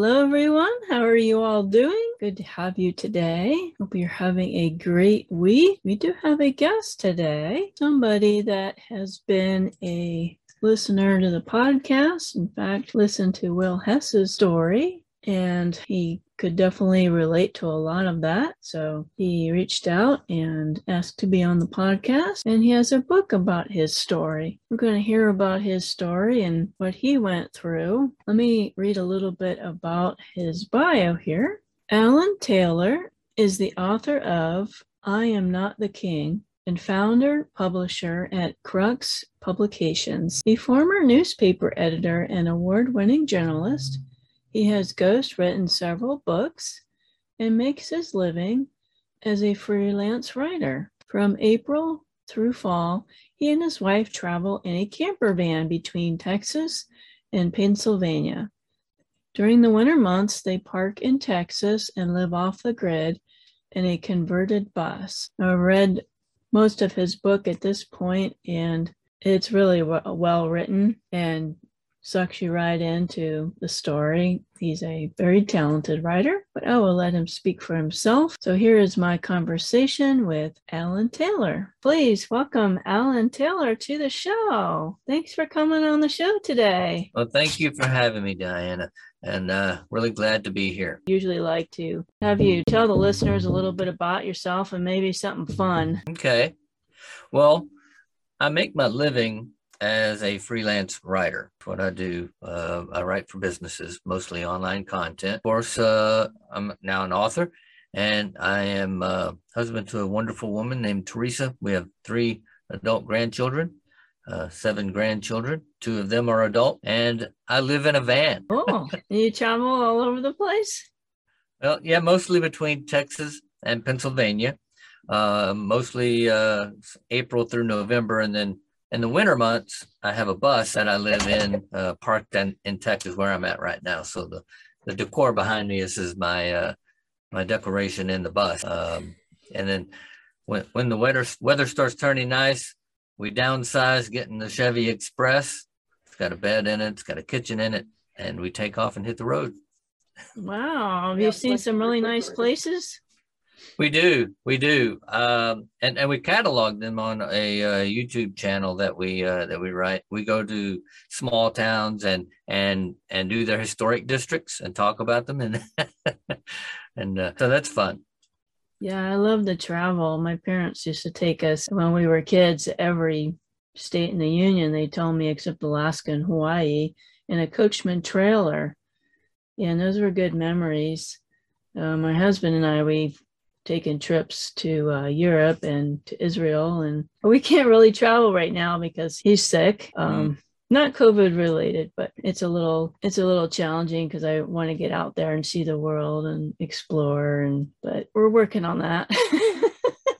Hello, everyone. How are you all doing? Good to have you today. Hope you're having a great week. We do have a guest today, somebody that has been a listener to the podcast. In fact, listened to Will Hess's story, and he could definitely relate to a lot of that. So he reached out and asked to be on the podcast, and he has a book about his story. We're going to hear about his story and what he went through. Let me read a little bit about his bio here. Allen Taylor is the author of I Am Not the King and founder publisher at Crux Publications, a former newspaper editor and award winning journalist. He has ghost written several books and makes his living as a freelance writer. From April through fall, he and his wife travel in a camper van between Texas and Pennsylvania. During the winter months, they park in Texas and live off the grid in a converted bus. I read most of his book at this point, and it's really well written and sucks you right into the story. He's a very talented writer, but I will let him speak for himself. So here is my conversation with Allen Taylor. Please welcome Allen Taylor to the show. Thanks for coming on the show today. Well, thank you for having me, Diana, and uh, really glad to be here. Usually like to have you tell the listeners a little bit about yourself and maybe something fun. Okay. Well, I make my living as a freelance writer. What I do, uh, I write for businesses, mostly online content. Of course, uh, I'm now an author, and I am uh, husband to a wonderful woman named Teresa. We have three adult grandchildren, uh, seven grandchildren. Two of them are adult, and I live in a van. Oh, you travel all over the place? Well, yeah, mostly between Texas and Pennsylvania. Uh, mostly uh, April through November, and then in the winter months, I have a bus that I live in, uh, parked in, in Texas, where I'm at right now. So the, the decor behind me is, is my uh, my decoration in the bus. Um, and then when when the weather weather starts turning nice, we downsize, getting the Chevy Express. It's got a bed in it, it's got a kitchen in it, and we take off and hit the road. Wow, have you seen some really nice places? We do, we do, um, and and we catalog them on a uh, YouTube channel that we uh, that we write. We go to small towns and and and do their historic districts and talk about them, and and uh, so that's fun. Yeah, I love the travel. My parents used to take us when we were kids. Every state in the union, they told me except Alaska and Hawaii, in a coachman trailer. Yeah, and those were good memories. Uh, my husband and I, we taken trips to uh, Europe and to Israel, and we can't really travel right now because he's sick. Um, mm. Not COVID related, but it's a little it's a little challenging because I want to get out there and see the world and explore, and but we're working on that.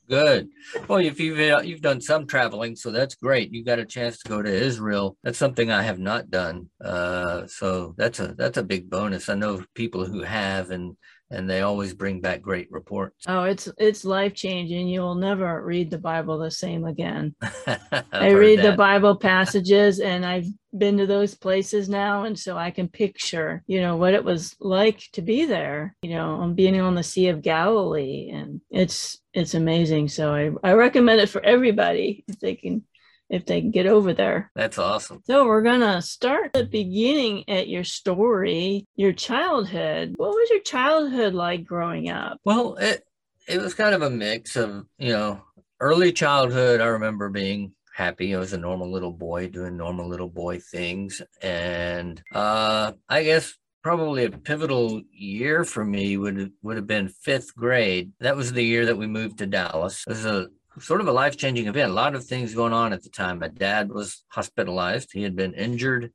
Good. Well, if you've uh, you've done some traveling, so that's great. You got a chance to go to Israel. That's something I have not done. Uh, so that's a that's a big bonus. I know people who have, and and they always bring back great reports. Oh, it's it's life changing. You will never read the Bible the same again. I read that. the Bible passages and I've been to those places now and so I can picture, you know, what it was like to be there, you know, on being on the Sea of Galilee and it's it's amazing. So I, I recommend it for everybody if they can if they can get over there. That's awesome. So we're gonna start the beginning at your story, your childhood. What was your childhood like growing up? Well, it it was kind of a mix of, you know, early childhood I remember being happy. I was a normal little boy doing normal little boy things. And uh I guess probably a pivotal year for me would would have been fifth grade. That was the year that we moved to Dallas. It was a sort of a life changing event. A lot of things going on at the time. My dad was hospitalized. He had been injured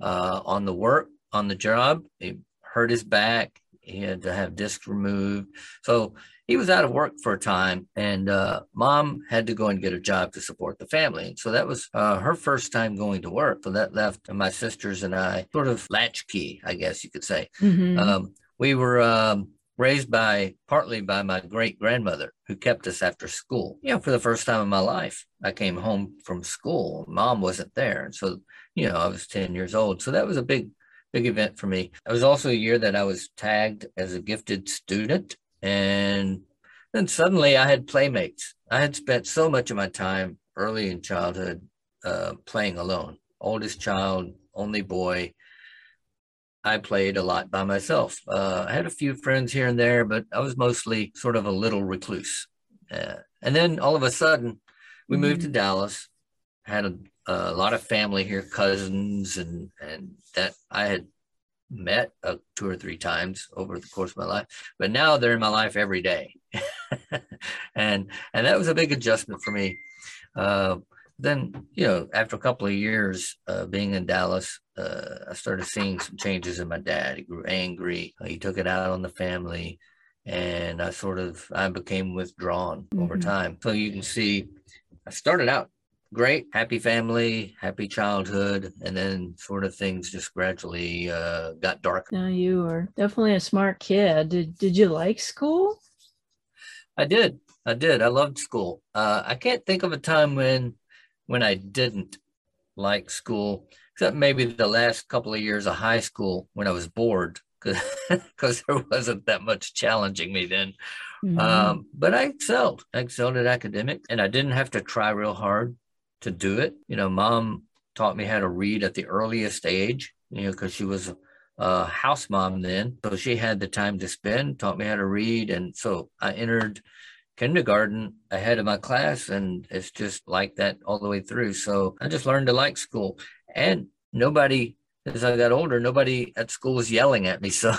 uh, on the work on the job. He hurt his back. He had to have discs removed. So he was out of work for a time, and uh, mom had to go and get a job to support the family. And so that was uh, her first time going to work. So that left my sisters and I sort of latchkey, I guess you could say. Mm-hmm. Um, we were um, raised by partly by my great grandmother who kept us after school. You know, for the first time in my life, I came home from school. Mom wasn't there. And so, you know, I was 10 years old. So that was a big, big event for me. It was also a year that I was tagged as a gifted student. And then suddenly I had playmates. I had spent so much of my time early in childhood uh, playing alone. Oldest child, only boy. I played a lot by myself. Uh, I had a few friends here and there, but I was mostly sort of a little recluse. Uh, and then all of a sudden, we mm-hmm. moved to Dallas. Had a, a, lot of family here, cousins, and and that I had met uh, two or three times over the course of my life. But now they're in my life every day, and and that was a big adjustment for me. Uh, then you know after a couple of years uh, being in dallas uh, i started seeing some changes in my dad. He grew angry. He took it out on the family. And i sort of i became withdrawn mm-hmm. over time. So you can see i started out great happy family happy childhood. And then sort of things just gradually uh, got dark now you were definitely a smart kid. Did, did you like school? I did. I did. I loved school. Uh, i can't think of a time when when I didn't like school, except maybe the last couple of years of high school when I was bored because there wasn't that much challenging me then. Mm-hmm. Um, but I excelled. I excelled at academics, and I didn't have to try real hard to do it. You know, mom taught me how to read at the earliest age, you know, because she was a house mom then. So she had the time to spend, taught me how to read. And so I entered kindergarten ahead of my class and it's just like that all the way through so i just learned to like school and nobody as i got older nobody at school was yelling at me so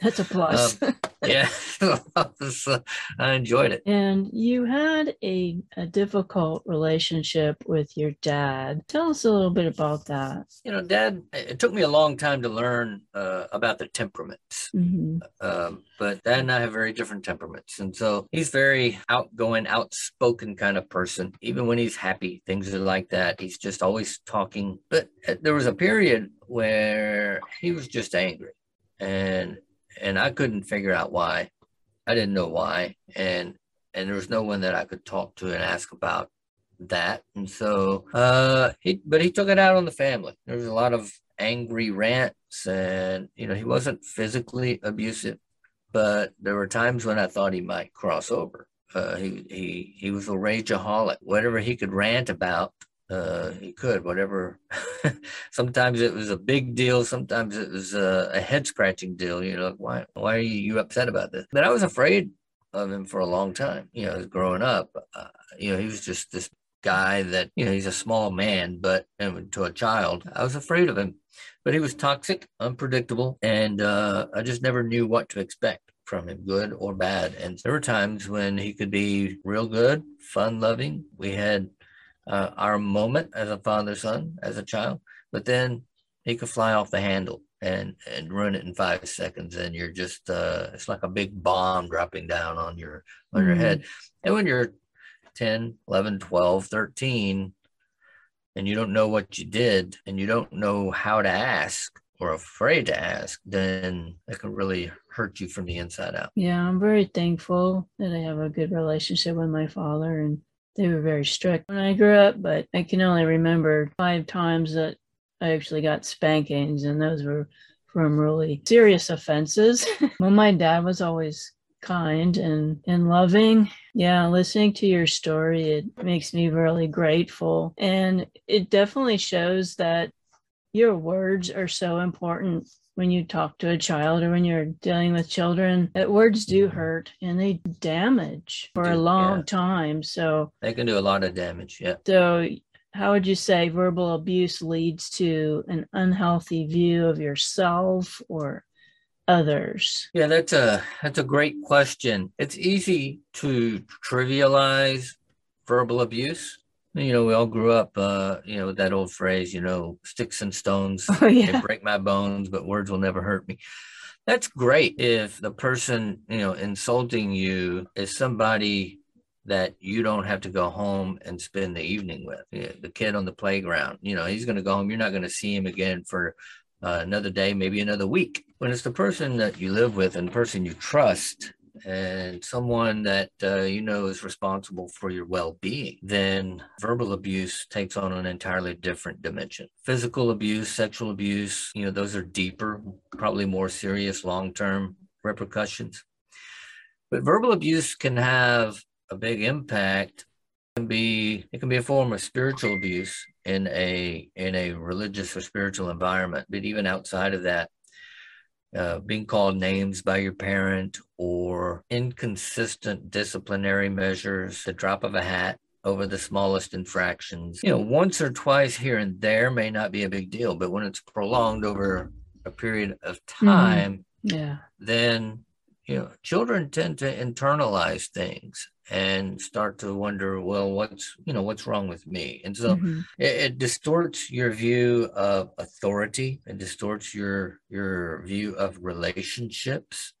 That's a plus. um, yeah, I enjoyed it. And you had a, a difficult relationship with your dad. Tell us a little bit about that. You know, dad, it took me a long time to learn uh, about the temperaments. Mm-hmm. Um, but dad and I have very different temperaments. And so he's very outgoing, outspoken kind of person. Even when he's happy, things are like that. He's just always talking. But uh, there was a period where he was just angry and and I couldn't figure out why. I didn't know why, and and there was no one that I could talk to and ask about that. And so, uh, he but he took it out on the family. There was a lot of angry rants, and you know he wasn't physically abusive, but there were times when I thought he might cross over. Uh, he he he was a rageaholic. Whatever he could rant about, uh, he could whatever. sometimes it was a big deal. Sometimes it was a, a head scratching deal. You know, why why are you upset about this? But I was afraid of him for a long time. You know, growing up, uh, you know, he was just this guy that you know he's a small man, but to a child, I was afraid of him. But he was toxic, unpredictable, and uh, I just never knew what to expect from him, good or bad. And there were times when he could be real good, fun loving. We had uh, our moment as a father son, as a child, but then he could fly off the handle and and ruin it in five seconds and you're just uh, it's like a big bomb dropping down on your on mm-hmm. your head and when you're 10 11 12 13 and you don't know what you did and you don't know how to ask or afraid to ask then it can really hurt you from the inside out yeah i'm very thankful that i have a good relationship with my father and they were very strict when I grew up, but I can only remember five times that I actually got spankings, and those were from really serious offenses. well, my dad was always kind and, and loving. Yeah, listening to your story, it makes me really grateful. And it definitely shows that your words are so important when you talk to a child or when you're dealing with children that words do hurt and they damage for a long yeah. time. So they can do a lot of damage yeah. So how would you say verbal abuse leads to an unhealthy view of yourself or others? Yeah that's a that's a great question. It's easy to trivialize verbal abuse You know, we all grew up, uh, you know, with that old phrase, you know, sticks and stones Oh, yeah. break my bones, but words will never hurt me. That's great if the person, you know, insulting you is somebody that you don't have to go home and spend the evening with. Yeah, The kid on the playground, you know, he's going to go home. You're not going to see him again for uh, another day, maybe another week. When it's the person that you live with and the person you trust, and someone that uh, you know is responsible for your well-being then verbal abuse takes on an entirely different dimension. Physical abuse sexual abuse you know those are deeper probably more serious long-term repercussions. But verbal abuse can have a big impact. It can be it can be a form of spiritual abuse in a in a religious or spiritual environment but even outside of that uh, being called names by your parent or inconsistent disciplinary measures, the drop of a hat over the smallest infractions. You know, once or twice here and there may not be a big deal, but when it's prolonged over a period of time, Yeah. then you know children tend to internalize things and start to wonder well what's you know what's wrong with me? And so Mhm. it, it distorts your view of authority. It distorts your your view of relationships.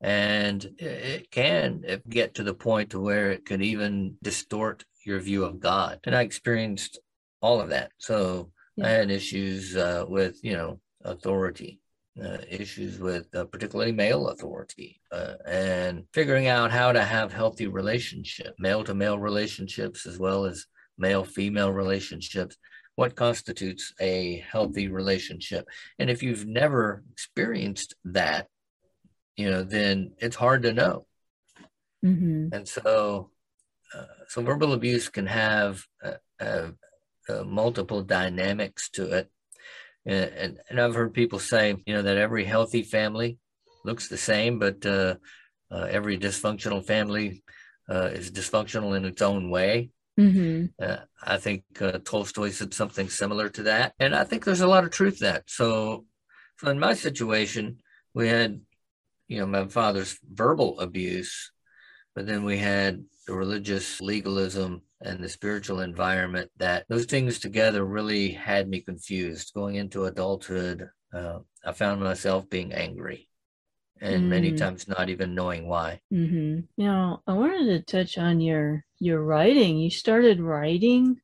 And it, can get to the point to where it could even distort your view of god. And i experienced all of that. So i had issues uh, with you know authority uh, issues with uh, particularly male authority uh, and figuring out how to have healthy relationship male to male relationships as well as male female relationships. What constitutes a healthy relationship? And if you've never experienced that you know then it's hard to know. Mhm. and so uh, so verbal abuse can have uh, uh, uh, multiple dynamics to it and, and and i've heard people say you know that every healthy family looks the same but uh, uh, every dysfunctional family uh, is dysfunctional in its own way Mhm. uh, I think uh, Tolstoy said something similar to that, and I think there's a lot of truth to that. So, so in my situation, we had, you know, my father's verbal abuse, but then we had the religious legalism and the spiritual environment. That those things together really had me confused. Going into adulthood, uh, I found myself being angry, and many Mm. times not even knowing why. hmm You know, I wanted to touch on your your writing. You started writing.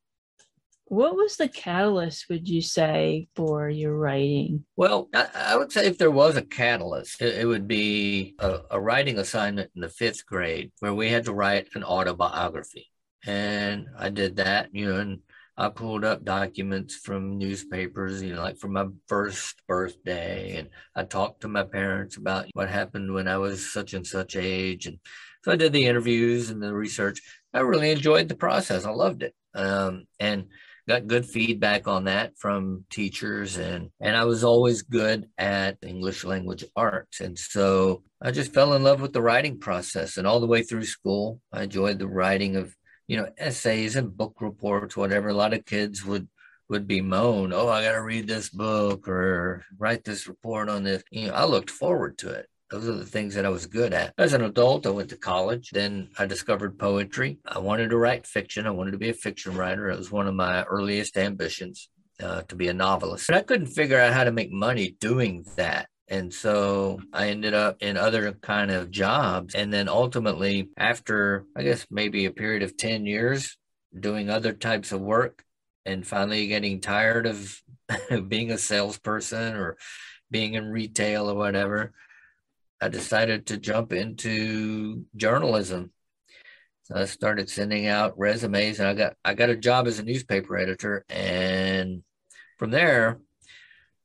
What was the catalyst, would you say, for your writing? Well, I, I would say if there was a catalyst, it, it would be a, a writing assignment in the fifth grade where we had to write an autobiography. And I did that, you know, and I pulled up documents from newspapers, you know, like for my first birthday. And I talked to my parents about what happened when I was such and such age. And so I did the interviews and the research. I really enjoyed the process. I loved it. Um, and got good feedback on that from teachers and and I was always good at English language arts and so I just fell in love with the writing process and all the way through school I enjoyed the writing of you know essays and book reports whatever a lot of kids would would be bemoan oh I got to read this book or write this report on this you know I looked forward to it those are the things that I was good at. As an adult, I went to college. Then I discovered poetry. I wanted to write fiction. I wanted to be a fiction writer. It was one of my earliest ambitions uh, to be a novelist. But I couldn't figure out how to make money doing that. And so I ended up in other kind of jobs. And then ultimately, after I guess maybe a period of 10 years doing other types of work and finally getting tired of being a salesperson or being in retail or whatever, I decided to jump into journalism. So I started sending out resumes and I got I got a job as a newspaper editor and from there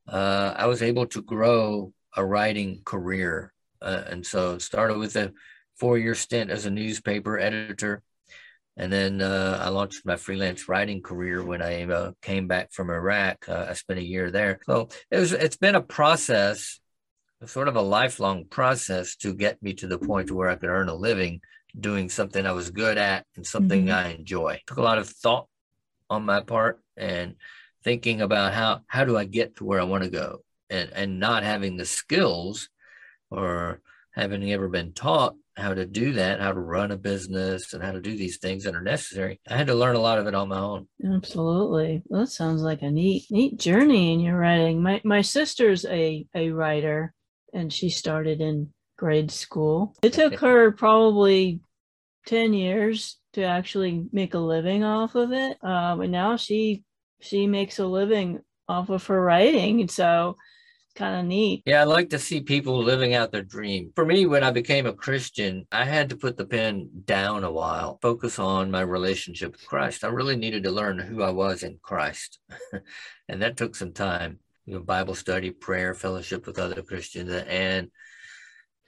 uh, I was able to grow a writing career. Uh, and so it started with a four-year stint as a newspaper editor. And then uh, I launched my freelance writing career when I uh, came back from Iraq. Uh, I spent a year there. So it was, it's been a process sort of a lifelong process to get me to the point where I could earn a living doing something I was good at and something Mhm. I enjoy. took a lot of thought on my part and thinking about how how do I get to where I want to go and and not having the skills or having ever been taught how to do that, how to run a business, and how to do these things that are necessary. I had to learn a lot of it on my own. Absolutely. Well, that sounds like a neat, neat journey in your writing. My my sister's a a writer, and she started in grade school. It took her probably ten years to actually make a living off of it, um, and now she she makes a living off of her writing. So kind of neat. Yeah, I like to see people living out their dream. For me, when I became a Christian, I had to put the pen down a while, focus on my relationship with Christ. I really needed to learn who I was in Christ. and that took some time, you know, Bible study, prayer, fellowship with other Christians. And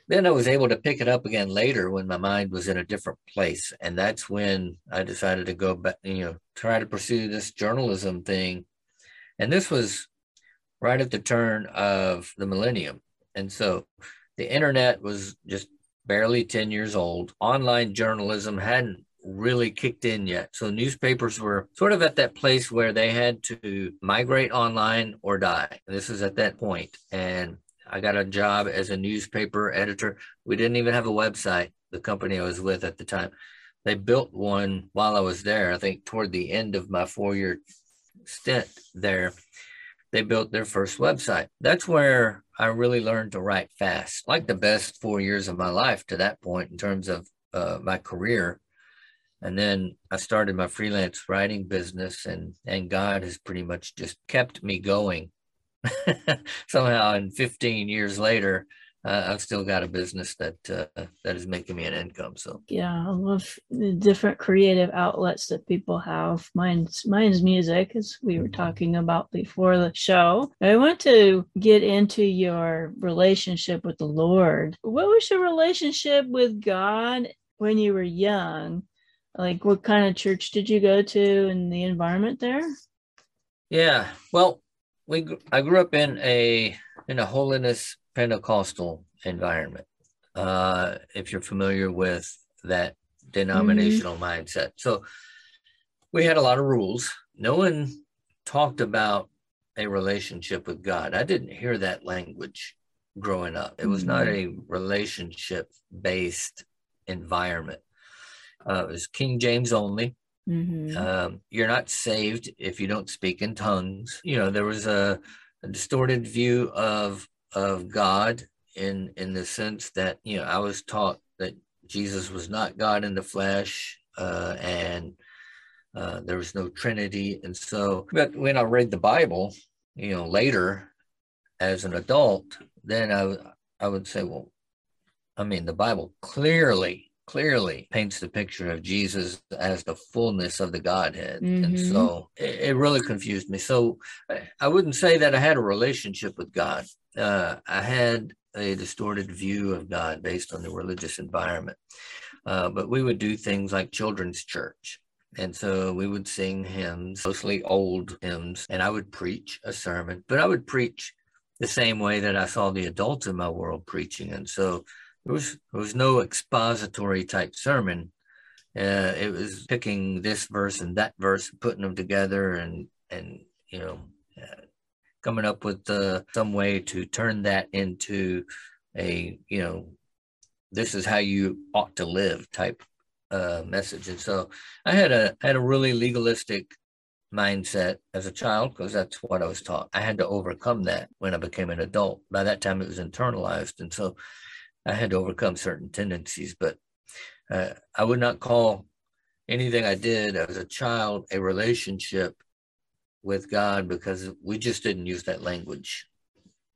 then I was able to pick it up again later when my mind was in a different place. And that's when I decided to go back, you know, try to pursue this journalism thing. And this was right at the turn of the millennium. And so the internet was just barely 10 years old. Online journalism hadn't really kicked in yet. So newspapers were sort of at that place where they had to migrate online or die. This is at that point. And I got a job as a newspaper editor. We didn't even have a website, the company I was with at the time. They built one while I was there, I think toward the end of my four year stint there they built their first website. That's where I really learned to write fast, like the best four years of my life to that point in terms of uh, my career. And then I started my freelance writing business, and and God has pretty much just kept me going. Somehow, and 15 years later, uh, I've still got a business that uh, that is making me an income. So yeah, I love the different creative outlets that people have. Mine's mine's music, as we were mm-hmm. talking about before the show. I want to get into your relationship with the Lord. What was your relationship with God when you were young? Like, what kind of church did you go to, and the environment there? Yeah, well, we I grew up in a in a holiness Pentecostal environment. Uh, if you're familiar with that denominational mm-hmm. mindset. So we had a lot of rules. No one talked about a relationship with God. I didn't hear that language growing up. It was mm-hmm. not a relationship based environment. Uh, it was King James only. Mm-hmm. Um, you're not saved if you don't speak in tongues. You know, there was a, a distorted view of of God in in the sense that you know I was taught that Jesus was not God in the flesh uh, and uh, there was no Trinity, and so but when I read the Bible, you know, later as an adult, then I I would say, well, I mean, the Bible clearly clearly paints the picture of Jesus as the fullness of the Godhead. Mm-hmm. And so it, it, really confused me. So I wouldn't say that I had a relationship with God uh, I had a distorted view of God based on the religious environment. Uh, but we would do things like children's church. And so we would sing hymns, mostly old hymns, and I would preach a sermon, but I would preach the same way that I saw the adults in my world preaching. And so there was, there was no expository type sermon. Uh, it was picking this verse and that verse, putting them together and, and, you know, uh, coming up with uh, some way to turn that into a you know this is how you ought to live type uh, message. And so i had a had a really legalistic mindset as a child because that's what i was taught. I had to overcome that when i became an adult. By that time it was internalized. And so i had to overcome certain tendencies but uh, i would not call anything i did as a child a relationship with God because we just didn't use that language.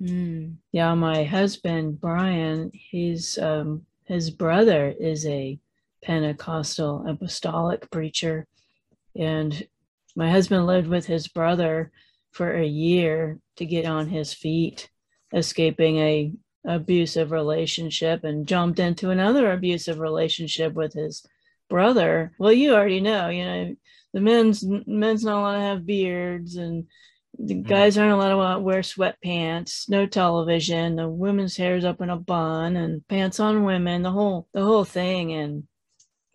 Mm. Yeah, my husband Brian, his um, his brother is a Pentecostal apostolic preacher, and my husband lived with his brother for a year to get on his feet, escaping a abusive relationship, and jumped into another abusive relationship with his brother. Well, you already know, you know, the men's men's not allowed to have beards and the mm. guys aren't allowed to wear sweatpants no television the women's hair's up in a bun and pants on women the whole the whole thing and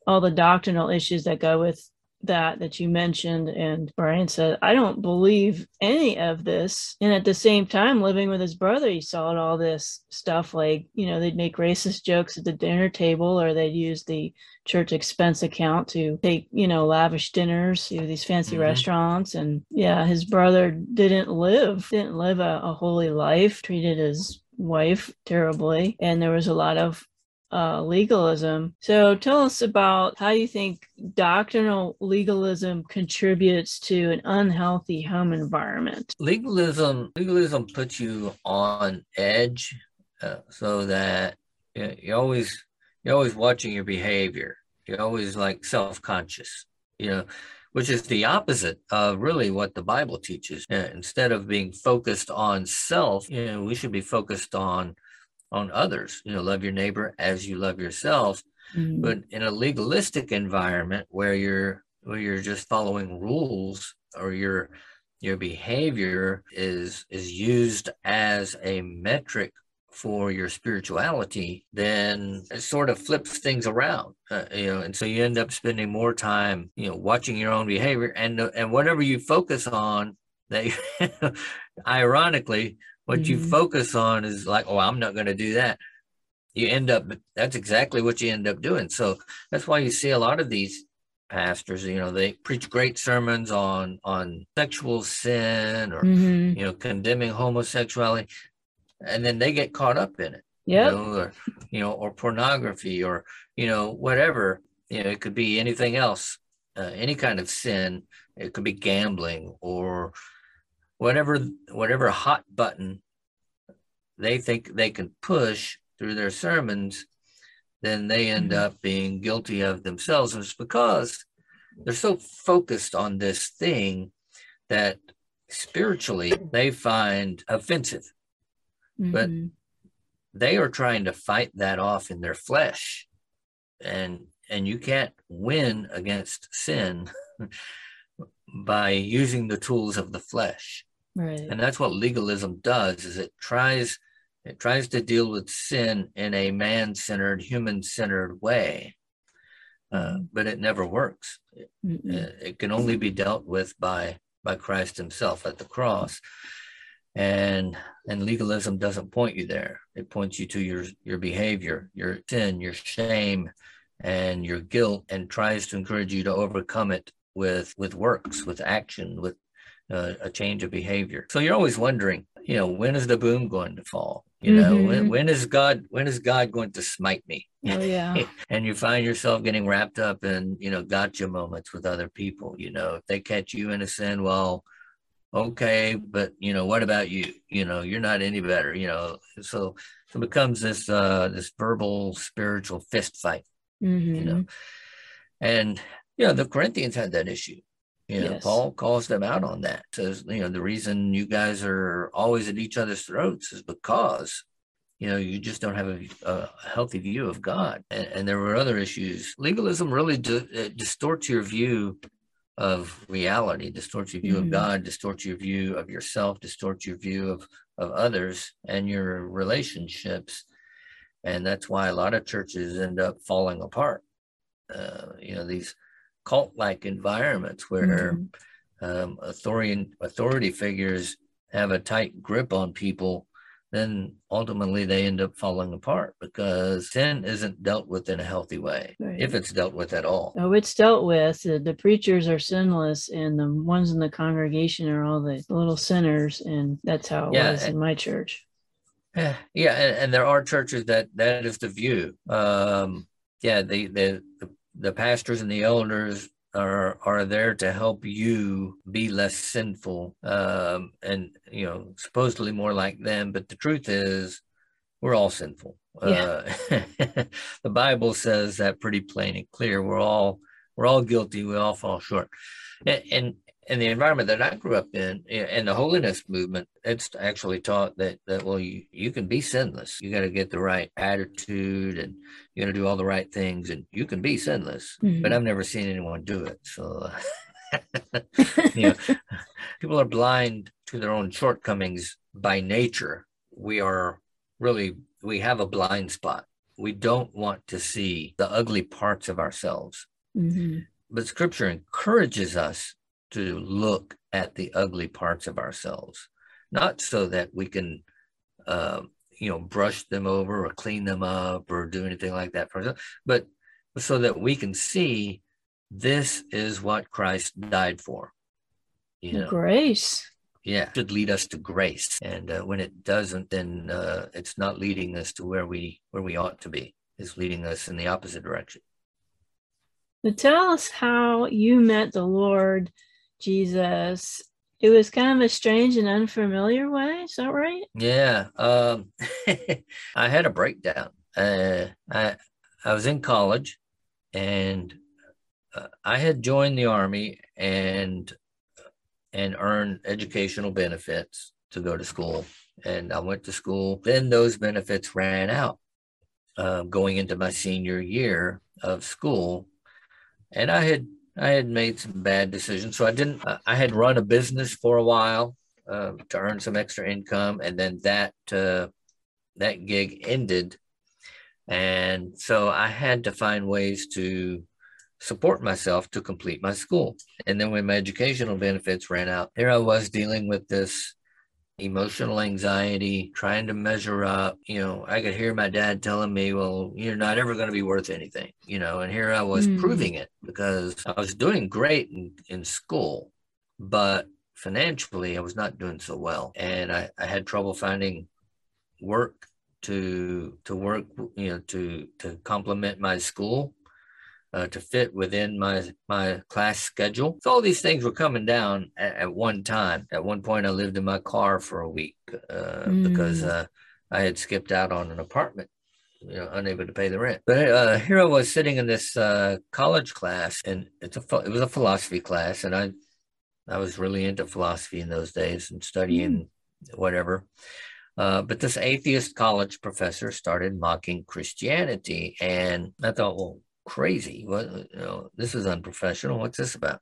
all the doctrinal issues that go with that that you mentioned and brian said i don't believe any of this. And at the same time living with his brother he saw all this stuff like you know they'd make racist jokes at the dinner table or they'd use the church expense account to take you know lavish dinners to these fancy mm-hmm. restaurants. And yeah his brother didn't live didn't live a, a holy life treated his wife terribly. And there was a lot of uh, legalism. So tell us about how you think doctrinal legalism contributes to an unhealthy home environment. Legalism, legalism puts you on edge, uh, so that you know, you're always you're always watching your behavior. You're always like self-conscious, you know, which is the opposite of really what the Bible teaches. Uh, instead of being focused on self, you know, we should be focused on on others. You know, love your neighbor as you love yourself. Mm-hmm. But in a legalistic environment where you're where you're just following rules or your your behavior is is used as a metric for your spirituality, then it sort of flips things around, uh, you know, and so you end up spending more time, you know, watching your own behavior and and whatever you focus on, that ironically what mm-hmm. you focus on is like, oh, I'm not going to do that. You end up, that's exactly what you end up doing. So that's why you see a lot of these pastors, you know, they preach great sermons on on sexual sin or mm-hmm. you know, condemning homosexuality, and then they get caught up in it. Yeah. You know, or you know, or pornography or you know, whatever. You know, it could be anything else, uh, any kind of sin. It could be gambling or whatever whatever hot button they think they can push through their sermons, then they end mm-hmm. up being guilty of themselves. And it's because they're so focused on this thing that spiritually they find offensive. Mm-hmm. But they are trying to fight that off in their flesh. And and you can't win against sin by using the tools of the flesh. Right. And that's what legalism does is it tries it tries to deal with sin in a man-centered, human-centered way. Uh, mm-hmm. but it never works. It, it, can only be dealt with by by Christ Himself at the cross, and and legalism doesn't point you there. It points you to your your behavior, your sin, your shame, and your guilt, and tries to encourage you to overcome it with with works, with action, with uh, a change of behavior. So you're always wondering, you know, when is the boom going to fall? You know, mm-hmm. when, when is God when is God going to smite me? Oh yeah. and you find yourself getting wrapped up in, you know, gotcha moments with other people. You know, if they catch you in a sin, well, okay, but you know, what about you? You know, you're not any better, you know. So it becomes this uh this verbal spiritual fist fight. Mm-hmm. You know. Mm-hmm. And you know, the Corinthians had that issue. You know, yes. Paul calls them out on that. Says, you know, the reason you guys are always at each other's throats is because, you know, you just don't have a, a healthy view of God. And, and, there were other issues. Legalism really di- distorts your view of reality, distorts your view mm-hmm. of God, distorts your view of yourself, distorts your view of, of others and your relationships. And that's why a lot of churches end up falling apart. Uh, you know, these cult like environments where mm-hmm. um, authority authority figures have a tight grip on people then ultimately they end up falling apart because sin isn't dealt with in a healthy way right. if it's dealt with at all oh it's dealt with the preachers are sinless and the ones in the congregation are all the little sinners and that's how it yeah, was and, in my church yeah and, and, there are churches that that is the view um yeah the the, the pastors and the elders are are there to help you be less sinful um, and you know supposedly more like them but the truth is we're all sinful. Yeah. uh, the bible says that pretty plain and clear. We're all we're all guilty. We all fall short. And, and in the environment that I grew up in, in the holiness movement, it's actually taught that that well, you you can be sinless. You got to get the right attitude, and you got to do all the right things, and you can be sinless. Mm-hmm. But I've never seen anyone do it. So, you know, people are blind to their own shortcomings by nature. We are really we have a blind spot. We don't want to see the ugly parts of ourselves. Mm-hmm but Scripture encourages us to look at the ugly parts of ourselves, not so that we can, uh, you know, brush them over or clean them up or do anything like that for us, but so that we can see this is what Christ died for. You know? Grace. Yeah, should lead us to grace, and uh, when it doesn't, then uh, it's not leading us to where we where we ought to be. It's leading us in the opposite direction. But tell us how you met the Lord Jesus. It was kind of a strange and unfamiliar way. Is that right? Yeah. Um, I had a breakdown. Uh, I I was in college, and uh, I had joined the army and and earned educational benefits to go to school. And I went to school. Then those benefits ran out uh, going into my senior year of school, and I had I had made some bad decisions. So I didn't. Uh, I had run a business for a while uh, to earn some extra income, and then that uh, that gig ended, and so I had to find ways to support myself to complete my school. And then when my educational benefits ran out, here I was dealing with this emotional anxiety, trying to measure up. You know, I could hear my dad telling me, well, you're not ever going to be worth anything, you know, and here I was mm. proving it because I was doing great in, in school, but financially I was not doing so well. And I, I had trouble finding work to to work you know to to complement my school uh, to fit within my my class schedule. So all these things were coming down at, at one time. At one point, I lived in my car for a week uh, mm. because uh, I had skipped out on an apartment. You know, unable to pay the rent. But uh, here I was sitting in this uh, college class, and it's a it was a philosophy class, and I I was really into philosophy in those days and studying mm. whatever. Uh, but this atheist college professor started mocking Christianity, and I thought, well, crazy. What you know, this is unprofessional. What's this about?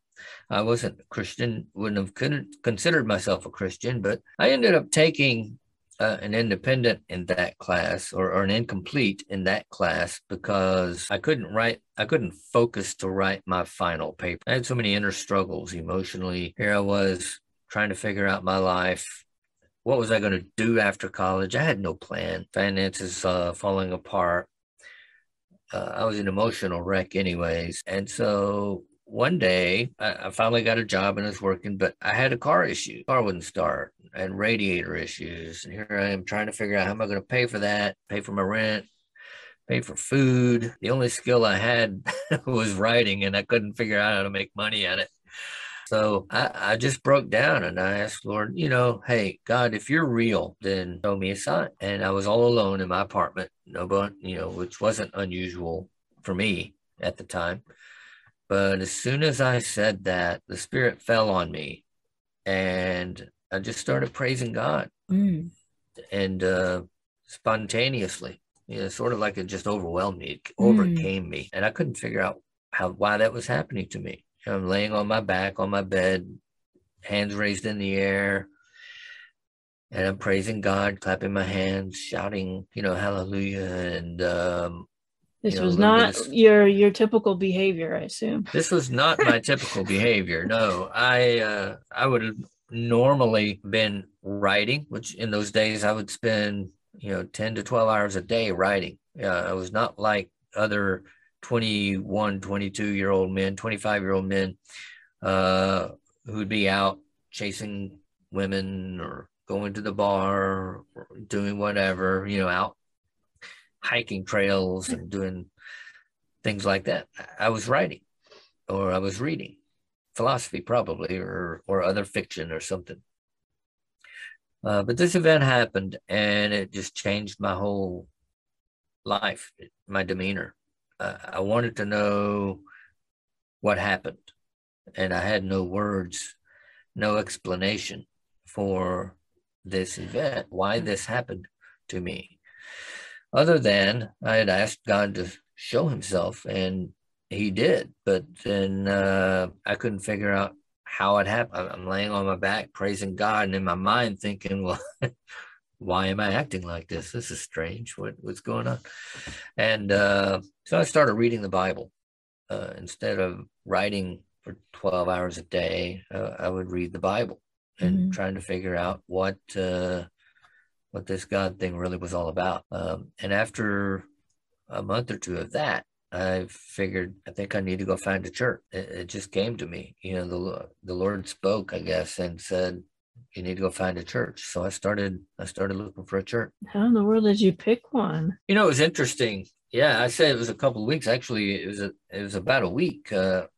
I wasn't a Christian, wouldn't have considered myself a Christian, but I ended up taking uh, an independent in that class or, or, an incomplete in that class because I couldn't write, I couldn't focus to write my final paper. I had so many inner struggles emotionally. Here I was trying to figure out my life. What was I going to do after college? I had no plan. Finances uh, falling apart uh, I was an emotional wreck, anyways. And so one day I, I, finally got a job and I was working, but I had a car issue. Car wouldn't start and radiator issues. And here I am trying to figure out how am I going to pay for that, pay for my rent, pay for food. The only skill I had was writing, and I couldn't figure out how to make money at it. So I, I just broke down and I asked Lord, you know, hey, God, if you're real, then show me a sign. And I was all alone in my apartment, nobody, you know, which wasn't unusual for me at the time. But as soon as I said that, the Spirit fell on me and I just started praising God. Mm. And uh, spontaneously, you know, sort of like it just overwhelmed me, it mm. overcame me. And I couldn't figure out how why that was happening to me. I'm laying on my back on my bed, hands raised in the air, and I'm praising God, clapping my hands, shouting, you know, hallelujah. And um, this you know, was not your your typical behavior, I assume. This was not my typical behavior. No, I uh, I would have normally been writing, which in those days I would spend you know 10 to 12 hours a day writing. Yeah, I was not like other 21, 22 year old men, 25 year old men uh, who'd be out chasing women or going to the bar doing whatever, you know, out hiking trails and doing things like that. I was writing or I was reading philosophy probably or or other fiction or something. Uh, but this event happened and it just changed my whole life, my demeanor uh, I wanted to know what happened, and I had no words, no explanation for this event, why this happened to me, other than I had asked God to show Himself, and He did. But then uh, I couldn't figure out how it happened. I'm laying on my back praising God, and in my mind thinking, well. why am I acting like this? This is strange. What, what's going on? And uh, so I started reading the Bible. uh, instead of writing for 12 hours a day, uh, I would read the Bible and mm-hmm. trying to figure out what uh, what this God thing really was all about. Um, and after a month or two of that, I figured I think I need to go find a church. It, it, just came to me, you know, the the Lord spoke, I guess, and said, "You need to go find a church." So I started. I started looking for a church. How in the world did you pick one? You know, it was interesting. Yeah, I said it was a couple of weeks. Actually, it was a, it was about a week, uh,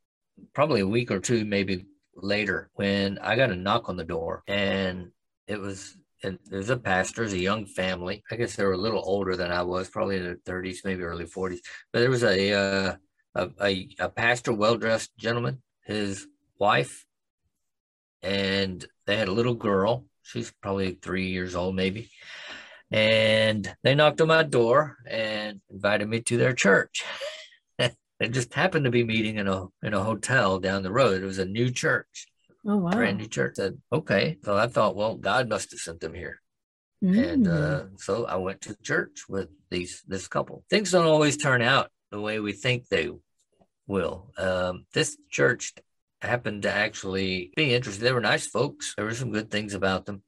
probably a week or two, maybe later, when I got a knock on the door, and it was and there's a pastor, a young family. I guess they were a little older than I was, probably in their 30s, maybe early 40s. But there was a uh, a, a, a pastor, well dressed gentleman, his wife, and they had a little girl. She's probably three years old, maybe. And they knocked on my door and invited me to their church. they just happened to be meeting in a in a hotel down the road. It was a new church. Oh wow! Brand new church. Said okay. So I thought, well, God must have sent them here. Mm. And uh, so I went to church with these this couple. Things don't always turn out the way we think they will. Um, this church happened to actually be interesting. They were nice folks. There were some good things about them.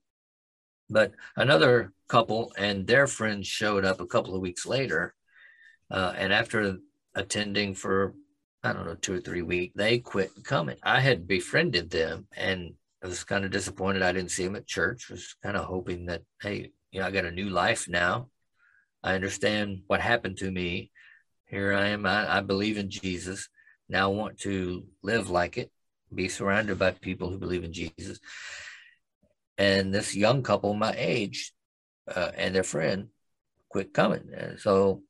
But another couple and their friends showed up a couple of weeks later. Uh, and after attending for I don't know, two or three weeks, they quit coming. I had befriended them and I was kind of disappointed I didn't see them at church. Was kind of hoping that, hey, you know, I got a new life now. I understand what happened to me. Here I am. I, I believe in Jesus. Now I want to live like it, be surrounded by people who believe in Jesus. And this young couple my age uh, and their friend quit coming. And so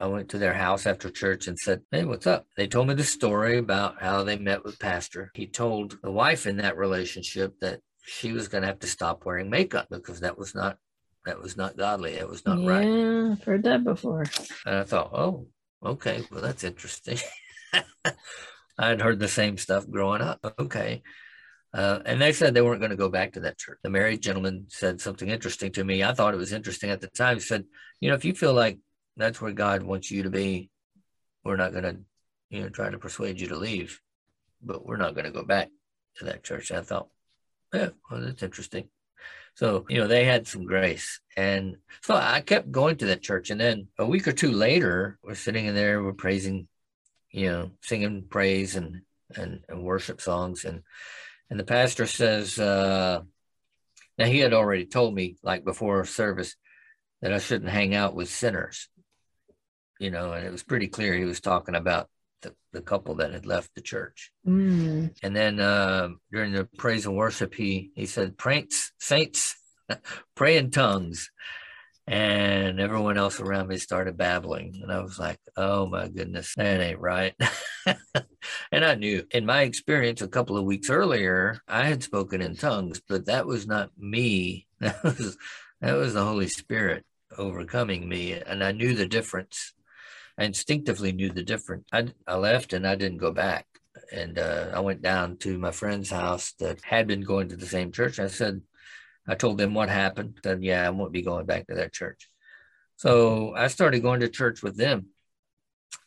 I went to their house after church and said, Hey, what's up? They told me the story about how they met with Pastor. He told the wife in that relationship that she was going to have to stop wearing makeup because that was not that was not godly. It was not yeah, right. Yeah, I've heard that before. And I thought, oh, okay, well that's interesting. I had heard the same stuff growing up. Okay. Uh, and they said they weren't going to go back to that church. The married gentleman said something interesting to me. I thought it was interesting at the time. He said, you know, if you feel like that's where God wants you to be. We're not going to, you know, try to persuade you to leave, but we're not going to go back to that church. I thought, yeah, well, that's interesting. So, you know, they had some grace. And so I kept going to that church. And then a week or two later, we're sitting in there, we're praising, you know, singing praise and, and, and worship songs. And, and the pastor says, uh, now he had already told me, like before service, that I shouldn't hang out with sinners you know, and it was pretty clear he was talking about the, the couple that had left the church. Mm. And then uh, during the praise and worship, he he said, "Pranks, saints, pray in tongues." And everyone else around me started babbling. And I was like, oh my goodness, that ain't right. and I knew in my experience a couple of weeks earlier, I had spoken in tongues, but that was not me. That was that was the Holy Spirit overcoming me. And I knew the difference I instinctively knew the difference. I, I left and I didn't go back. And uh, I went down to my friend's house that had been going to the same church. I said, I told them what happened. Said, yeah, I won't be going back to that church. So I started going to church with them.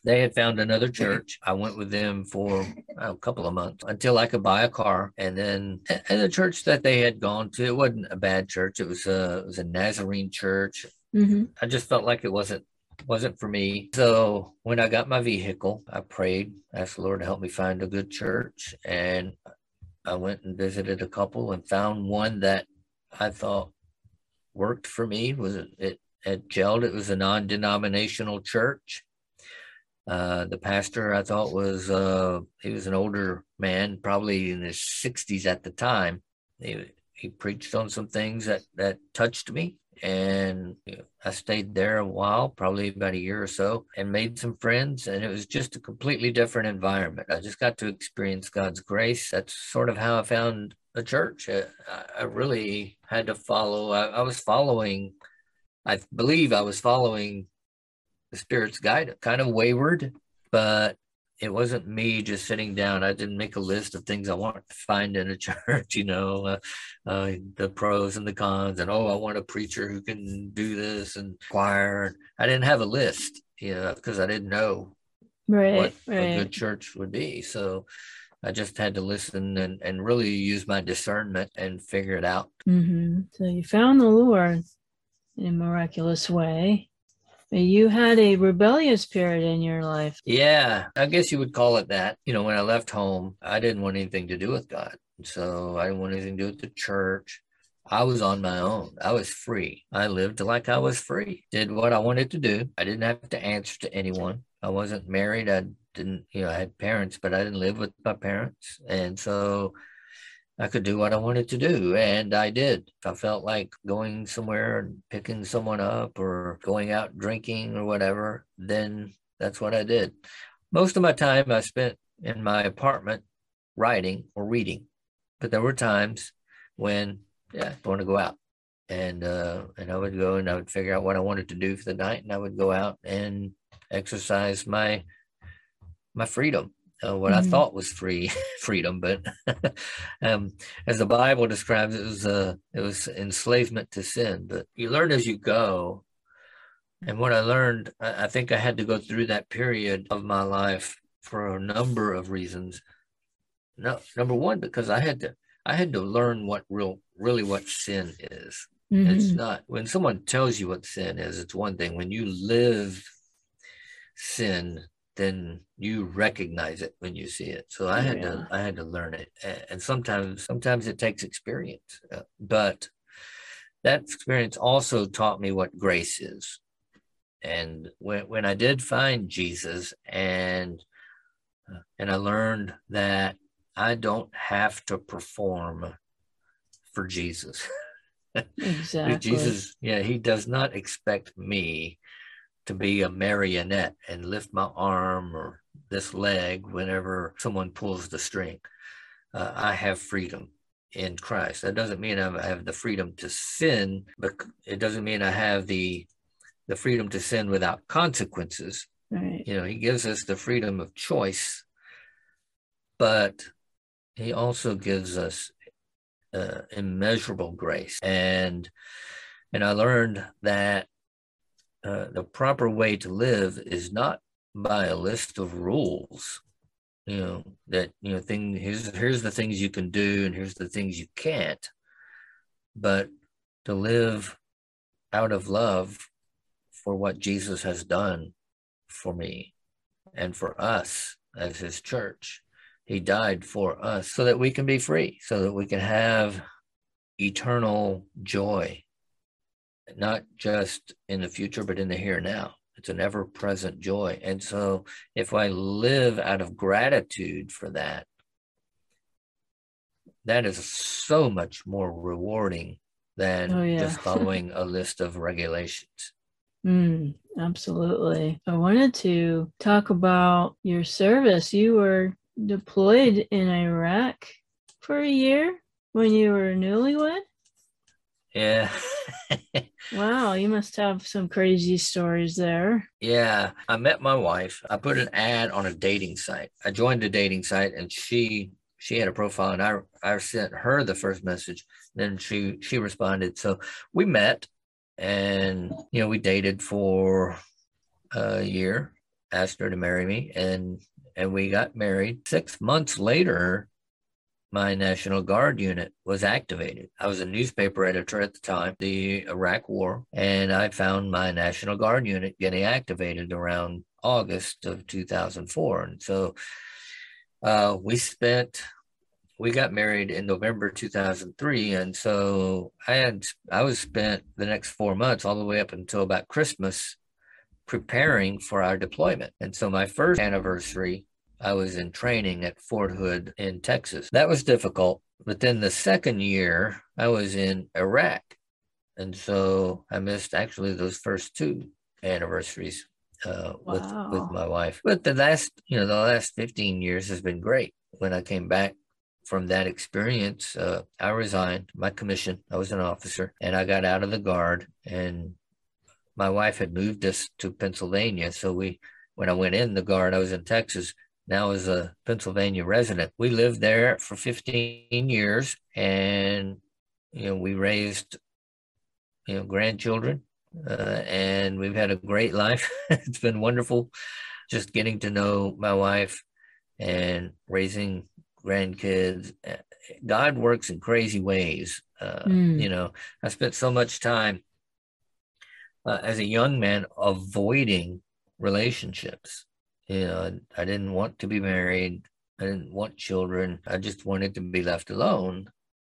They had found another church. I went with them for a couple of months until I could buy a car. And then, and the church that they had gone to, it wasn't a bad church. It was a, it was a Nazarene church. Mm-hmm. I just felt like it wasn't wasn't for me. So when I got my vehicle, I prayed, asked the Lord to help me find a good church. And I went and visited a couple and found one that I thought worked for me. Was it, it had gelled? It was a non-denominational church. Uh, the pastor I thought was uh, he was an older man, probably in his 60s at the time. He, he preached on some things that that touched me and I stayed there a while, probably about a year or so, and made some friends. And it was just a completely different environment. I just got to experience God's grace. That's sort of how I found a church. I, I really had to follow, I, I was following, I believe I was following the Spirit's guide, kind of wayward, but it wasn't me just sitting down. I didn't make a list of things I want to find in a church, you know, uh, uh, the pros and the cons, and oh, I want a preacher who can do this and choir. I didn't have a list, you know, because I didn't know right, what right. a good church would be. So I just had to listen and, and really use my discernment and figure it out. hmm So you found the Lord in a miraculous way. You had a rebellious period in your life. Yeah, I guess you would call it that. You know, when I left home, I didn't want anything to do with God. So I didn't want anything to do with the church. I was on my own. I was free. I lived like I was free. Did what I wanted to do. I didn't have to answer to anyone. I wasn't married. I didn't, you know, I had parents, but I didn't live with my parents. And so I could do what I wanted to do. And I did. If I felt like going somewhere and picking someone up or going out drinking or whatever, then that's what I did. Most of my time I spent in my apartment writing or reading. But there were times when, yeah, I want to go out. And uh, and I would go and I would figure out what I wanted to do for the night, and I would go out and exercise my my freedom, uh, what Mhm. I thought was free freedom, but um, as the Bible describes, it was uh, it was enslavement to sin. But you learn as you go, and what I learned, I, I think I had to go through that period of my life for a number of reasons. No, number one, because I had to I had to learn what real really what sin is. It's Mhm. not when someone tells you what sin is, it's one thing. When you live sin, then you recognize it when you see it. So I had Yeah. to I had to learn it, and sometimes sometimes it takes experience, Uh, but that experience also taught me what grace is. And when when I did find Jesus, and and I learned that I don't have to perform for Jesus. Exactly. Jesus, yeah, he does not expect me to be a marionette and lift my arm or this leg whenever someone pulls the string. Uh, I have freedom in Christ. That doesn't mean I have the freedom to sin, but it doesn't mean I have the the freedom to sin without consequences. Right. You know, he gives us the freedom of choice, but he also gives us uh, immeasurable grace. And and I learned that uh, the proper way to live is not by a list of rules. You know that you know thing here's here's the things you can do and here's the things you can't, but to live out of love for what Jesus has done for me and for us as his church. He died for us so that we can be free, so that we can have eternal joy, not just in the future, but in the here and now. It's an ever present joy. And so if I live out of gratitude for that, that is so much more rewarding than Oh, yeah. just following a list of regulations. Mm, absolutely. I wanted to talk about your service. You were deployed in Iraq for a year when you were newlywed. Yeah. Wow, you must have some crazy stories there. Yeah, I met my wife. I put an ad on a dating site. I joined a dating site and she she had a profile and I I sent her the first message. Then she she responded. So we met and you know we dated for a year, asked her to marry me and and we got married. 6 months later my National Guard unit was activated. I was a newspaper editor at the time, the Iraq War, and I found my National Guard unit getting activated around August of 2004. And so uh, we spent, we got married in November 2003. And so I had, I was spent the next four months all the way up until about Christmas preparing for our deployment. And so my first anniversary I was in training at Fort Hood in Texas. That was difficult. But then the second year, I was in Iraq. And so I missed actually those first two anniversaries uh, with, with my wife. But the last, you know, the last 15 years has been great. When I came back from that experience, uh, I resigned my commission. I was an officer and I got out of the guard and my wife had moved us to Pennsylvania. So we, when I went in the guard, I was in Texas now as a Pennsylvania resident. We lived there for 15 years and, you know, we raised, you know, grandchildren uh, and we've had a great life. it's been wonderful just getting to know my wife and raising grandkids. God works in crazy ways. Uh, mm. You know, I spent so much time uh, as a young man avoiding relationships. You know, I didn't want to be married. I didn't want children. I just wanted to be left alone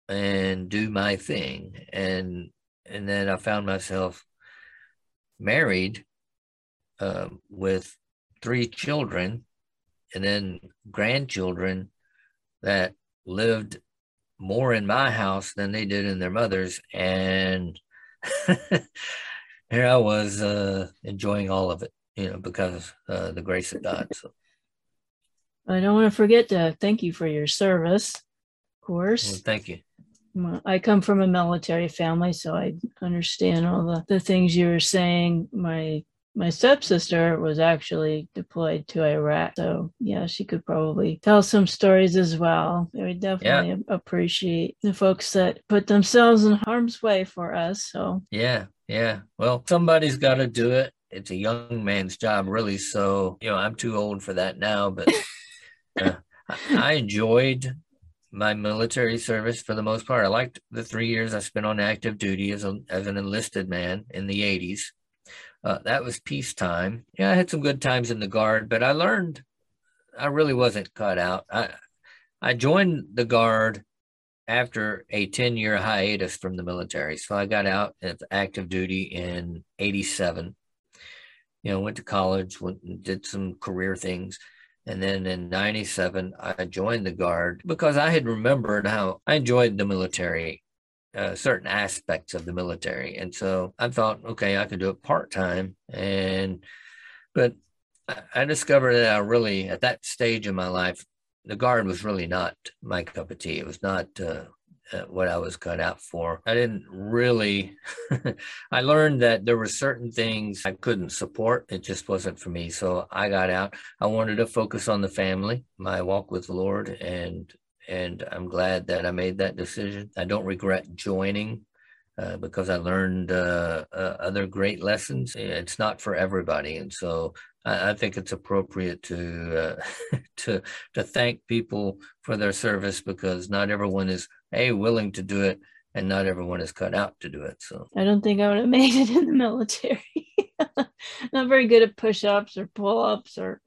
and do my thing. And and then I found myself married uh, with three children and then grandchildren that lived more in my house than they did in their mother's. And here I was uh, enjoying all of it, you know, because uh, the grace of God. So I don't want to forget to thank you for your service, of course. Well, thank you. I come from a military family, so I understand all the, the things you were saying. My my stepsister was actually deployed to Iraq. So, yeah, she could probably tell some stories as well. We definitely yeah. appreciate the folks that put themselves in harm's way for us. So, yeah, yeah. Well, somebody's got to do it. It's a young man's job, really. So, you know, I'm too old for that now, but uh, I enjoyed my military service for the most part. I liked the three years I spent on active duty as, a, as an enlisted man in the 80s. Uh, that was peacetime. Yeah, I had some good times in the guard, but I learned I really wasn't cut out. I I joined the guard after a 10 year hiatus from the military. So I got out of active duty in 87. You know, went to college, went and did some career things. And then in 97, I joined the Guard because I had remembered how I enjoyed the military uh, certain aspects of the military. And so I thought, okay, I could do it part time. And, but I discovered that I really, at that stage in my life, the guard was really not my cup of tea. It was not uh, what I was cut out for. I didn't really, I learned that there were certain things I couldn't support. It just wasn't for me. So I got out. I wanted to focus on the family, my walk with the Lord, and and I'm glad that I made that decision. I don't regret joining uh, because I learned uh, uh, other great lessons. It's not for everybody, and so I, I think it's appropriate to uh, to to thank people for their service because not everyone is a willing to do it, and not everyone is cut out to do it. So I don't think I would have made it in the military. not very good at push-ups or pull-ups or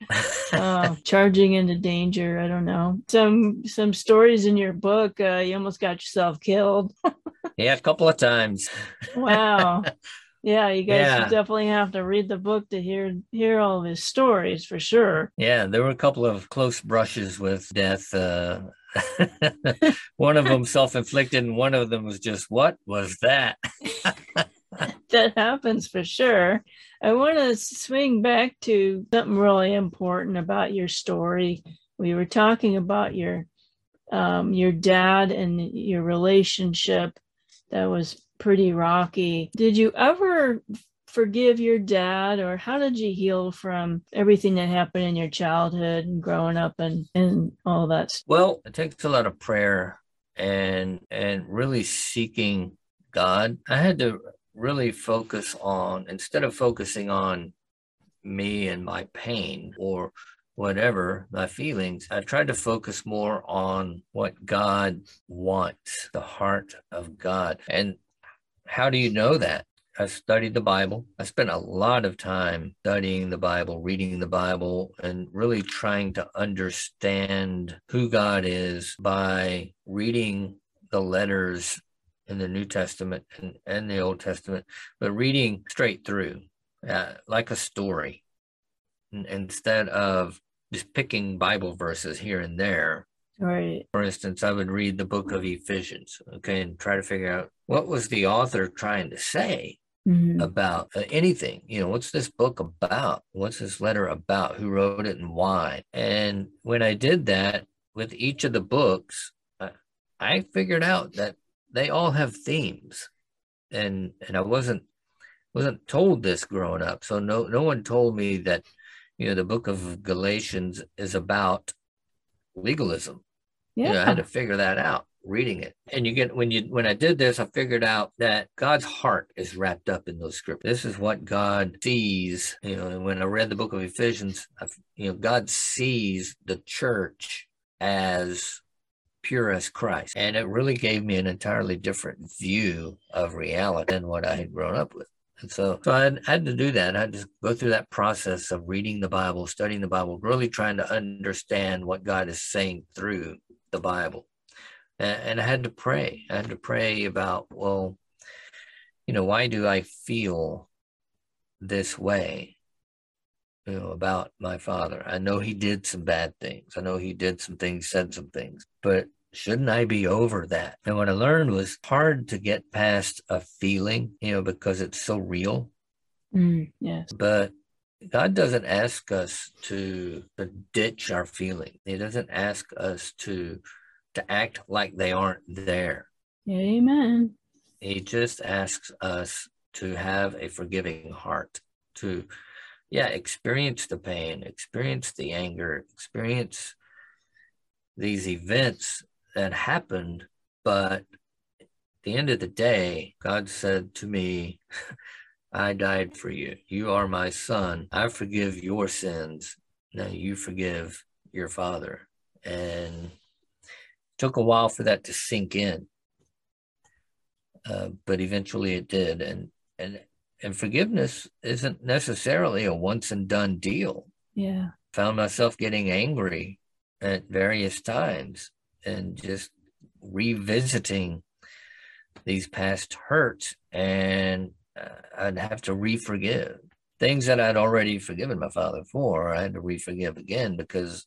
uh, charging into danger. I don't know. Some some stories in your book. Uh, you almost got yourself killed. yeah, a couple of times. wow. Yeah, you guys yeah. definitely have to read the book to hear hear all of his stories for sure. Yeah, there were a couple of close brushes with death. Uh, one of them self-inflicted, and one of them was just, "What was that?" that happens for sure. I want to swing back to something really important about your story. We were talking about your um, your dad and your relationship that was pretty rocky. Did you ever forgive your dad or how did you heal from everything that happened in your childhood and growing up and, and all that well it takes a lot of prayer and and really seeking god. I had to really focus on instead of focusing on me and my pain or whatever my feelings i tried to focus more on what god wants the heart of god. And how do you know that I studied the Bible. I spent a lot of time studying the Bible, reading the Bible, and really trying to understand who God is by reading the letters in the New Testament and, and the Old Testament, but reading straight through, uh, like a story, instead of just picking Bible verses here and there. Right. For instance, I would read the book of Ephesians, okay, and try to figure out what was the author trying to say mm-hmm. about uh, anything. You know, what's this book about? What's this letter about? Who wrote it and why? And when I did that with each of the books, I, I figured out that they all have themes, and and I wasn't wasn't told this growing up. So no no one told me that you know the book of Galatians is about legalism. Yeah, you know, I had to figure that out. reading it. And you get when you when I did this, I figured out that God's heart is wrapped up in those scriptures. This is what God sees. You know, when I read the book of Ephesians, I, you know, God sees the church as pure as Christ. And it really gave me an entirely different view of reality than what I had grown up with. And so, so I had to do that. I had to go through that process of reading the Bible, studying the Bible, really trying to understand what God is saying through the Bible. And, and I had to pray. I had to pray about, well, you know, why do I feel this way? You know, about my father. I know he did some bad things. I know he did some things, said some things, but shouldn't I be over that? And what I learned was hard to get past a feeling, you know, because it's so real. Mm, yes. But God doesn't ask us to, to ditch our feeling. He doesn't ask us to to act like they aren't there. Amen. He just asks us to have a forgiving heart, to yeah, experience the pain, experience the anger, experience these events that happened, but at the end of the day, God said to me, I died for you. You are my son. I forgive your sins. Now you forgive your father. And took a while for that to sink in. Uh, but eventually it did. And and and forgiveness isn't necessarily a once and done deal. Yeah. Found myself getting angry at various times and just revisiting these past hurts and I'd have to re-forgive things that I'd already forgiven my father for. I had to re-forgive again because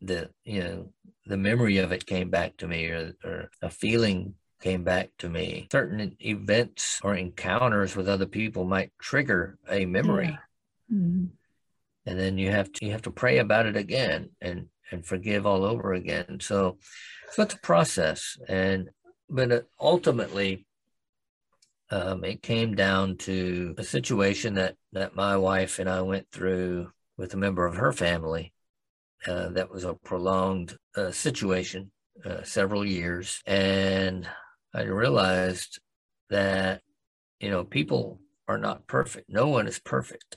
the you know the memory of it came back to me or, or a feeling came back to me. Certain events or encounters with other people might trigger a memory. Yeah. Mm-hmm. And then you have to you have to pray about it again and and forgive all over again. So, so it's a process, and but ultimately, um, it came down to a situation that that my wife and I went through with a member of her family. Uh, that was a prolonged uh, situation, uh, several years, and I realized that you know people are not perfect. No one is perfect.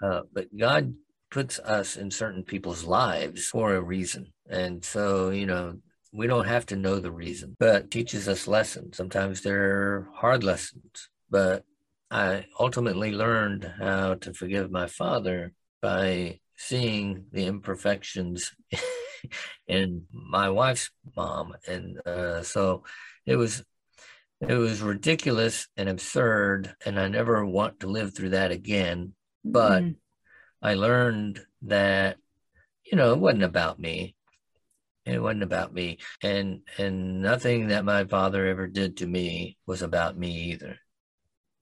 Uh, but God puts us in certain people's lives for a reason. And so, you know, we don't have to know the reason, but teaches us lessons. Sometimes they're hard lessons, but I ultimately learned how to forgive my father by seeing the imperfections in my wife's mom. And uh, so it was it was ridiculous and absurd and i never want to live through that again but mm. I learned that, you know, it wasn't about me. It wasn't about me. And and nothing that my father ever did to me was about me either.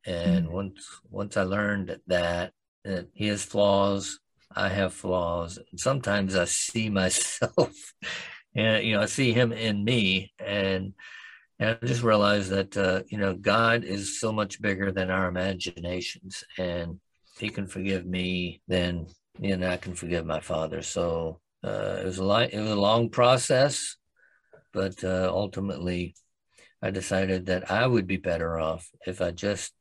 And mm-hmm. once once I learned that that he has flaws, I have flaws. Sometimes I see myself and you know, I see him in me and and I just realized that uh, you know God is so much bigger than our imaginations, and if he can forgive me, then you know I can forgive my father. So uh, it was a li- it was a long process, but uh, ultimately, I decided that I would be better off if I just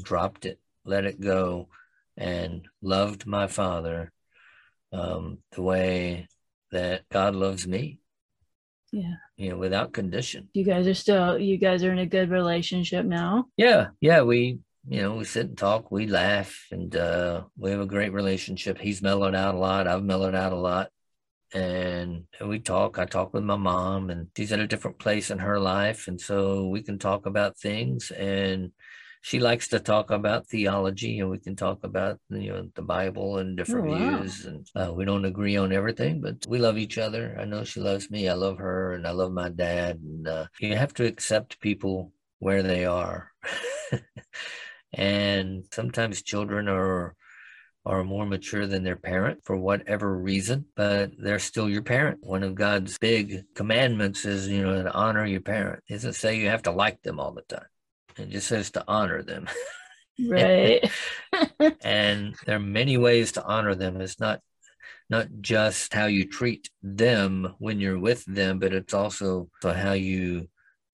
dropped it, let it go, and loved my father um, the way that God loves me. Yeah. You know, without condition. You guys are still you guys are in a good relationship now? Yeah. Yeah, we you know, we sit and talk, we laugh, and uh, we have a great relationship. He's mellowed out a lot. I've mellowed out a lot. And we talk. I talk with my mom, and she's at a different place in her life. And so we can talk about things. And she likes to talk about theology, and we can talk about, you know, the Bible and different oh, wow. views. And uh, we don't agree on everything, but we love each other. I know she loves me. I love her, and I love my dad. And uh, you have to accept people where they are. and sometimes children are are more mature than their parent for whatever reason, but they're still your parent. One of God's big commandments is, you know, to honor your parent. It doesn't say you have to like them all the time. It just says to honor them. Right. and there are many ways to honor them. It's not not just how you treat them when you're with them, but it's also how you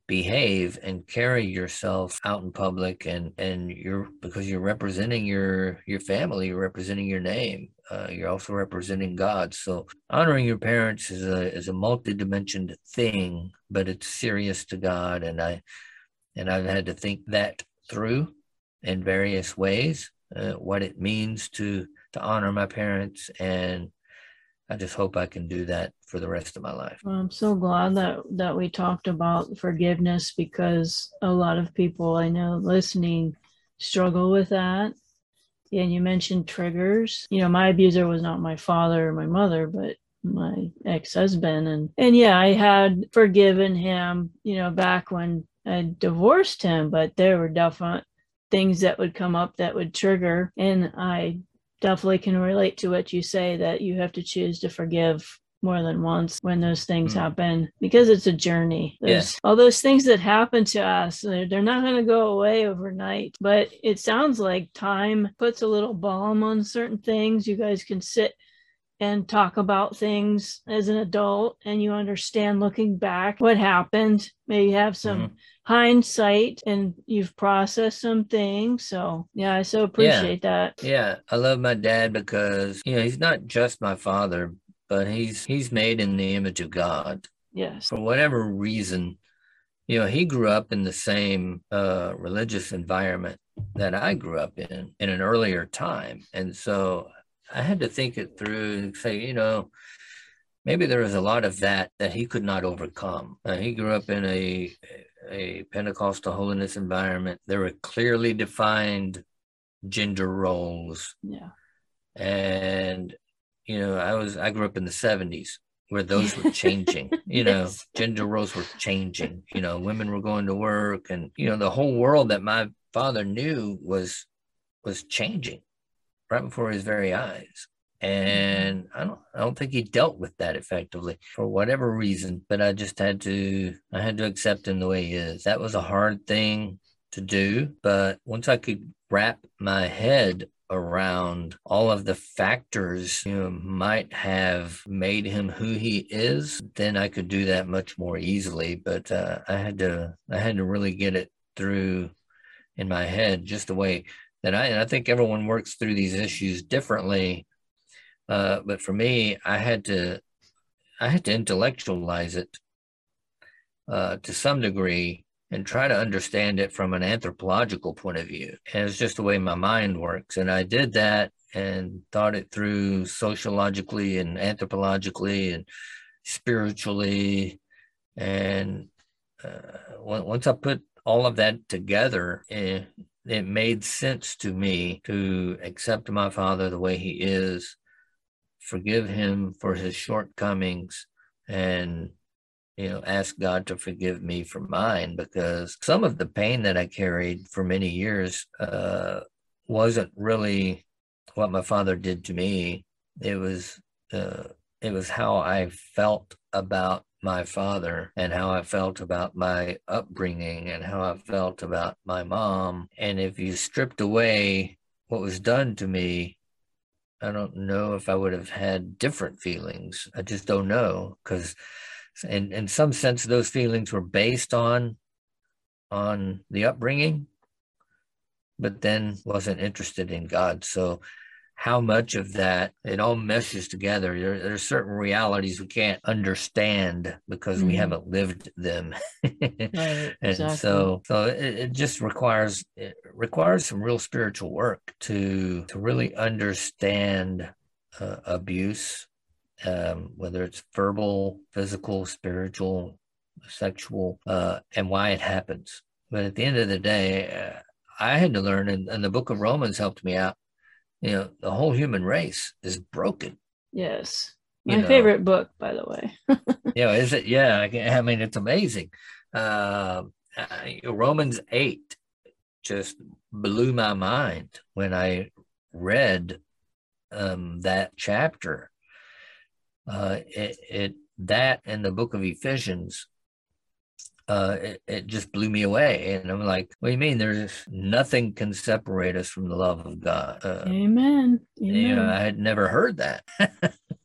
behave and carry yourself out in public and and you're because you're representing your your family you're representing your name uh, you're also representing god. So honoring your parents is a is a multi-dimensioned thing but it's serious to god. And i and i've had to think that through in various ways uh, what it means to to honor my parents and I just hope I can do that for the rest of my life. Well, I'm so glad that that we talked about forgiveness because a lot of people I know listening struggle with that. And you mentioned triggers. You know, my abuser was not my father or my mother, but my ex-husband and and yeah, I had forgiven him, you know, back when I divorced him, but there were definite things that would come up that would trigger and I definitely can relate to what you say that you have to choose to forgive more than once when those things mm. happen because it's a journey. There's all those things that happen to us, they're, they're not going to go away overnight. But it sounds like time puts a little balm on certain things. You guys can sit and talk about things as an adult and you understand looking back what happened. Maybe have some. Mm-hmm hindsight and you've processed some things. So yeah, I so appreciate yeah. that. Yeah. I love my dad because, you know, he's not just my father, but he's he's made in the image of God. Yes. For whatever reason, you know, he grew up in the same uh, religious environment that I grew up in in an earlier time. And so I had to think it through and say, you know, maybe there was a lot of that that he could not overcome. Uh, he grew up in a a Pentecostal holiness environment. There were clearly defined gender roles. Yeah. And, you know, I was, I grew up in the 70s where those were changing, you know, yes. gender roles were changing, you know, women were going to work and, you know, the whole world that my father knew was, was changing right before his very eyes. And I don't I don't think he dealt with that effectively for whatever reason, but I just had to I had to accept him the way he is. That was a hard thing to do, but once I could wrap my head around all of the factors you know might have made him who he is then i could do that much more easily but uh, i had to i had to really get it through in my head just the way i and i think everyone works through these issues differently uh, but for me, I had to I had to intellectualize it uh, to some degree and try to understand it from an anthropological point of view. And it's just the way my mind works. And I did that and thought it through sociologically and anthropologically and spiritually. And uh, once I put all of that together, eh, it made sense to me to accept my father the way he is forgive him for his shortcomings and you know ask god to forgive me for mine because some of the pain that i carried for many years uh, wasn't really what my father did to me. It was uh, it was how i felt about my father and how I felt about my upbringing and how I felt about my mom. And if you stripped away what was done to me, I don't know if I would have had different feelings. I just don't know because, in in some sense, those feelings were based on on the upbringing, but then wasn't interested in God. So how much of that it all meshes together. There, there are certain realities we can't understand because mm-hmm. we haven't lived them, right, and so so it, it, just requires it requires some real spiritual work to to really understand uh, abuse, um, whether it's verbal, physical, spiritual, sexual, uh, and why it happens. But at the end of the day, uh, I had to learn, and, and the Book of Romans helped me out you know, the whole human race is broken. Yes. My you favorite book, by the way. yeah, is it? Yeah, I mean, it's amazing. Uh, Romans 8 just blew my mind when I read um, that chapter. Uh, it, it that and the book of Ephesians uh, it, it, just blew me away. And I'm like, what do you mean? There's nothing can separate us from the love of God. Uh, Amen. Amen. You know, I had never heard that.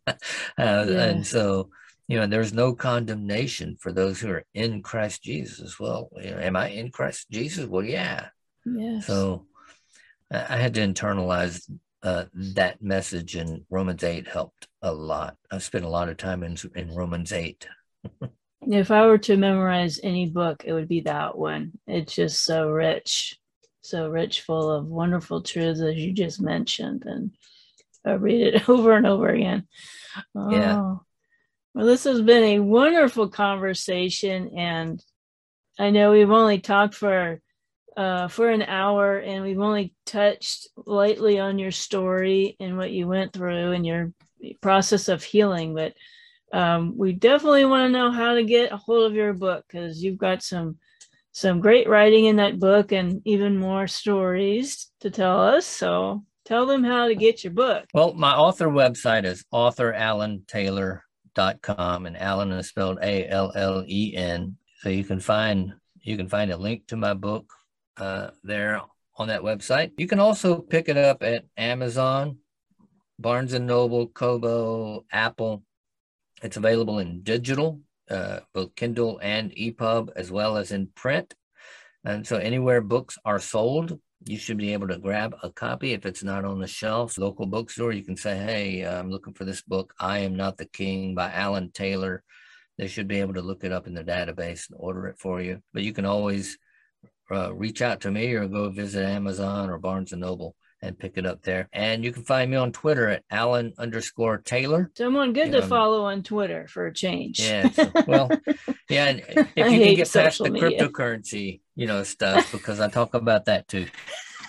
uh, And so, you know, there's no condemnation for those who are in Christ Jesus. Well, you know, am I in Christ Jesus? Well, yeah. Yes. So I had to internalize uh, that message, and Romans 8 helped a lot. I spent a lot of time in, in Romans 8. if I were to memorize any book, it would be that one. It's just so rich, so rich, full of wonderful truths, as you just mentioned. And I read it over and over again. Oh. Yeah. Well, this has been a wonderful conversation, and I know we've only talked for uh, for an hour, and we've only touched lightly on your story and what you went through and your process of healing. But um, we definitely want to know how to get a hold of your book because you've got some some great writing in that book and even more stories to tell us. So tell them how to get your book. Well, my author website is authorallentaylor.com and Allen is spelled A L L E N. So you can find you can find a link to my book uh, there on that website. You can also pick it up at Amazon, Barnes and Noble, Kobo, Apple. It's available in digital, uh, both Kindle and EPUB, as well as in print. And so anywhere books are sold, you should be able to grab a copy if it's not on the shelf. Local bookstore, you can say, "Hey, I'm looking for this book, I Am Not the King by Allen Taylor." They should be able to look it up in the database and order it for you. But you can always uh, reach out to me or go visit Amazon or Barnes and Noble and pick it up there. And you can find me on Twitter at Allen underscore Taylor. Someone good to follow on Twitter for a change. Yeah. So, well, yeah. And if you can get past the media. cryptocurrency, you know, stuff, because I talk about that too.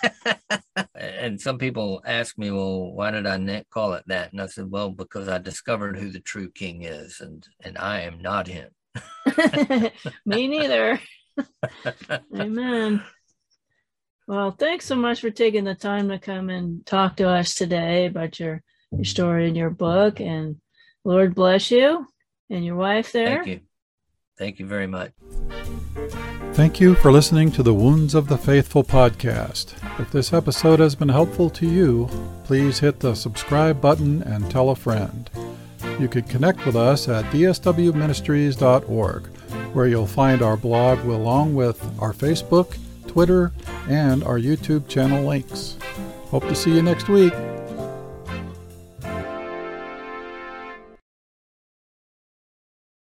and some people ask me, well, why did I call it that? And I said, well, because I discovered who the true king is, and and I am not him. me neither. Amen. Well, thanks so much for taking the time to come and talk to us today about your, your story and your book. And Lord bless you and your wife there. Thank you. Thank you very much. Thank you for listening to the Wounds of the Faithful podcast. If this episode has been helpful to you, please hit the subscribe button and tell a friend. You can connect with us at dswministries.org, where you'll find our blog along with our Facebook, Twitter, and our YouTube channel links. Hope to see you next week.